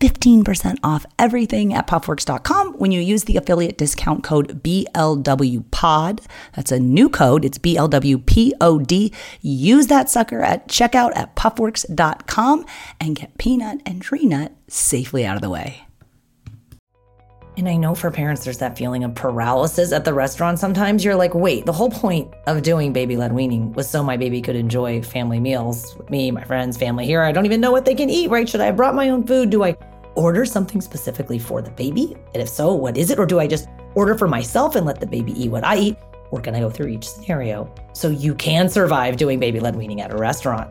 15% off everything at puffworks.com when you use the affiliate discount code BLWPOD. That's a new code. It's BLWPOD. Use that sucker at checkout at puffworks.com and get peanut and tree nut safely out of the way. And I know for parents, there's that feeling of paralysis at the restaurant. Sometimes you're like, wait, the whole point of doing baby led weaning was so my baby could enjoy family meals with me, my friends, family here. I don't even know what they can eat, right? Should I have brought my own food? Do I order something specifically for the baby? And if so, what is it? Or do I just order for myself and let the baby eat what I eat? We're going to go through each scenario so you can survive doing baby led weaning at a restaurant.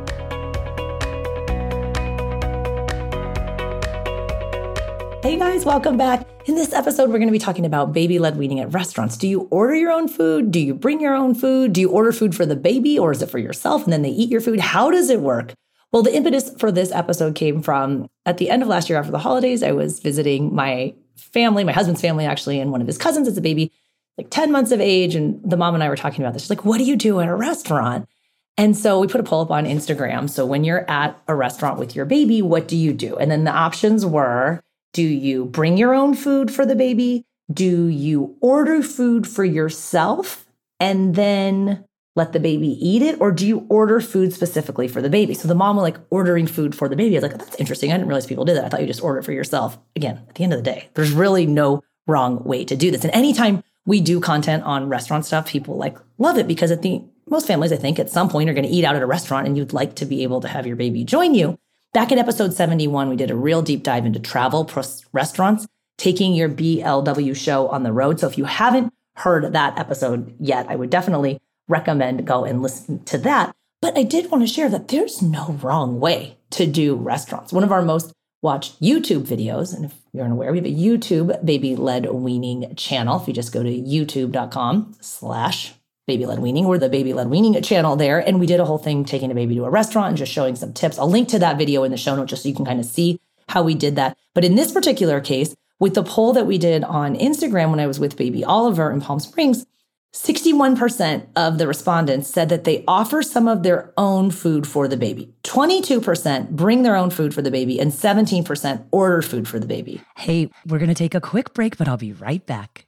Hey guys, welcome back. In this episode, we're going to be talking about baby led weaning at restaurants. Do you order your own food? Do you bring your own food? Do you order food for the baby or is it for yourself and then they eat your food? How does it work? Well, the impetus for this episode came from at the end of last year after the holidays, I was visiting my family, my husband's family actually, and one of his cousins is a baby, like 10 months of age. And the mom and I were talking about this. She's like, what do you do at a restaurant? And so we put a poll up on Instagram. So when you're at a restaurant with your baby, what do you do? And then the options were do you bring your own food for the baby? Do you order food for yourself and then let the baby eat it? Or do you order food specifically for the baby? So the mom was like ordering food for the baby. I was like, that's interesting. I didn't realize people did that. I thought you just order it for yourself. Again, at the end of the day, there's really no wrong way to do this. And anytime we do content on restaurant stuff, people like love it because at the most families, I think, at some point are going to eat out at a restaurant and you'd like to be able to have your baby join you. Back in episode 71, we did a real deep dive into travel plus restaurants, taking your BLW show on the road. So if you haven't heard that episode yet, I would definitely recommend go and listen to that. But I did want to share that there's no wrong way to do restaurants. One of our most watched YouTube videos, and if you're unaware, we have a YouTube baby led weaning channel. If you just go to youtube.com slash baby led weaning. We're the baby led weaning channel there. And we did a whole thing taking a baby to a restaurant and just showing some tips. I'll link to that video in the show notes just so you can kind of see how we did that. But in this particular case, with the poll that we did on Instagram when I was with baby Oliver in Palm Springs, 61% of the respondents said that they offer some of their own food for the baby. 22% bring their own food for the baby, and 17% order food for the baby. Hey, we're going to take a quick break, but I'll be right back.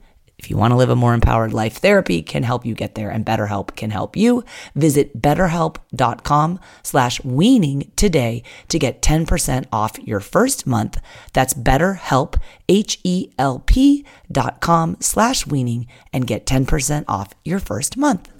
if you want to live a more empowered life, therapy can help you get there and BetterHelp can help you. Visit betterhelp.com slash weaning today to get 10% off your first month. That's betterhelp, H-E-L-P dot com slash weaning and get 10% off your first month.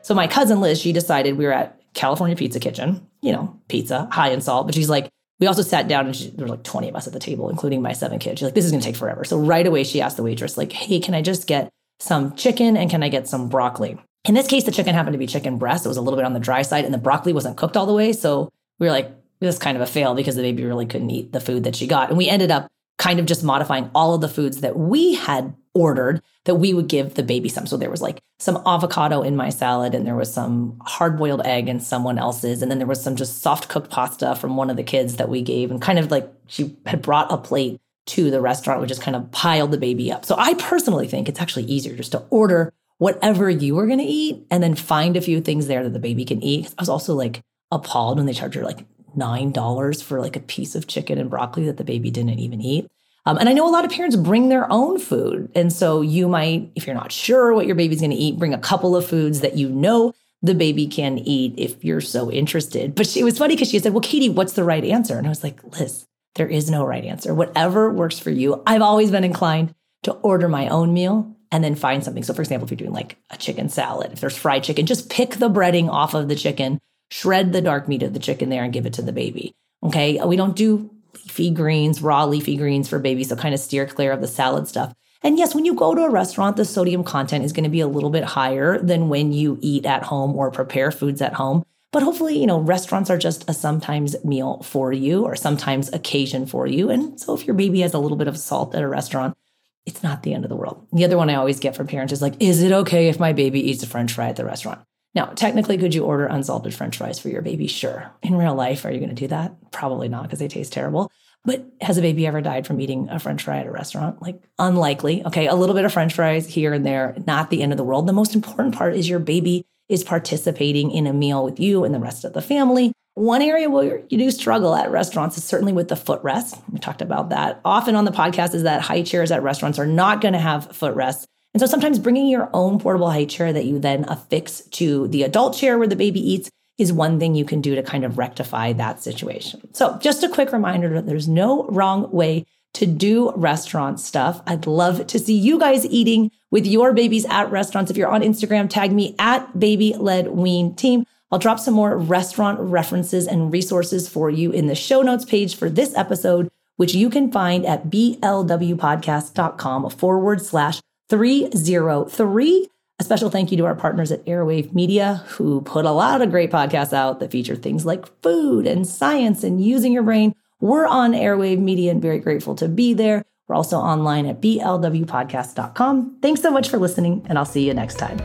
So my cousin Liz, she decided we were at California Pizza Kitchen, you know, pizza, high in salt, but she's like, we also sat down and she, there were like 20 of us at the table, including my seven kids. She's like, this is going to take forever. So right away, she asked the waitress, like, hey, can I just get some chicken and can I get some broccoli? In this case, the chicken happened to be chicken breast. It was a little bit on the dry side and the broccoli wasn't cooked all the way. So we were like, this is kind of a fail because the baby really couldn't eat the food that she got. And we ended up kind of just modifying all of the foods that we had ordered that we would give the baby some. So there was like some avocado in my salad, and there was some hard boiled egg in someone else's. And then there was some just soft cooked pasta from one of the kids that we gave. And kind of like she had brought a plate to the restaurant, we just kind of piled the baby up. So I personally think it's actually easier just to order whatever you were going to eat and then find a few things there that the baby can eat. I was also like appalled when they charged her like $9 for like a piece of chicken and broccoli that the baby didn't even eat. Um, and I know a lot of parents bring their own food. And so you might, if you're not sure what your baby's going to eat, bring a couple of foods that you know the baby can eat if you're so interested. But she, it was funny because she said, Well, Katie, what's the right answer? And I was like, Liz, there is no right answer. Whatever works for you. I've always been inclined to order my own meal and then find something. So, for example, if you're doing like a chicken salad, if there's fried chicken, just pick the breading off of the chicken, shred the dark meat of the chicken there, and give it to the baby. Okay. We don't do leafy greens, raw leafy greens for babies. So kind of steer clear of the salad stuff. And yes, when you go to a restaurant, the sodium content is going to be a little bit higher than when you eat at home or prepare foods at home. But hopefully, you know, restaurants are just a sometimes meal for you or sometimes occasion for you. And so if your baby has a little bit of salt at a restaurant, it's not the end of the world. The other one I always get from parents is like, is it okay if my baby eats a french fry at the restaurant? Now, technically, could you order unsalted french fries for your baby? Sure. In real life, are you going to do that? Probably not because they taste terrible. But has a baby ever died from eating a french fry at a restaurant? Like, unlikely. Okay, a little bit of french fries here and there, not the end of the world. The most important part is your baby is participating in a meal with you and the rest of the family. One area where you do struggle at restaurants is certainly with the footrest. We talked about that often on the podcast is that high chairs at restaurants are not going to have footrests. And so sometimes bringing your own portable high chair that you then affix to the adult chair where the baby eats is one thing you can do to kind of rectify that situation. So, just a quick reminder that there's no wrong way to do restaurant stuff. I'd love to see you guys eating with your babies at restaurants. If you're on Instagram, tag me at baby led wean team. I'll drop some more restaurant references and resources for you in the show notes page for this episode, which you can find at blwpodcast.com forward slash 303. A special thank you to our partners at Airwave Media, who put a lot of great podcasts out that feature things like food and science and using your brain. We're on Airwave Media and very grateful to be there. We're also online at blwpodcast.com. Thanks so much for listening, and I'll see you next time.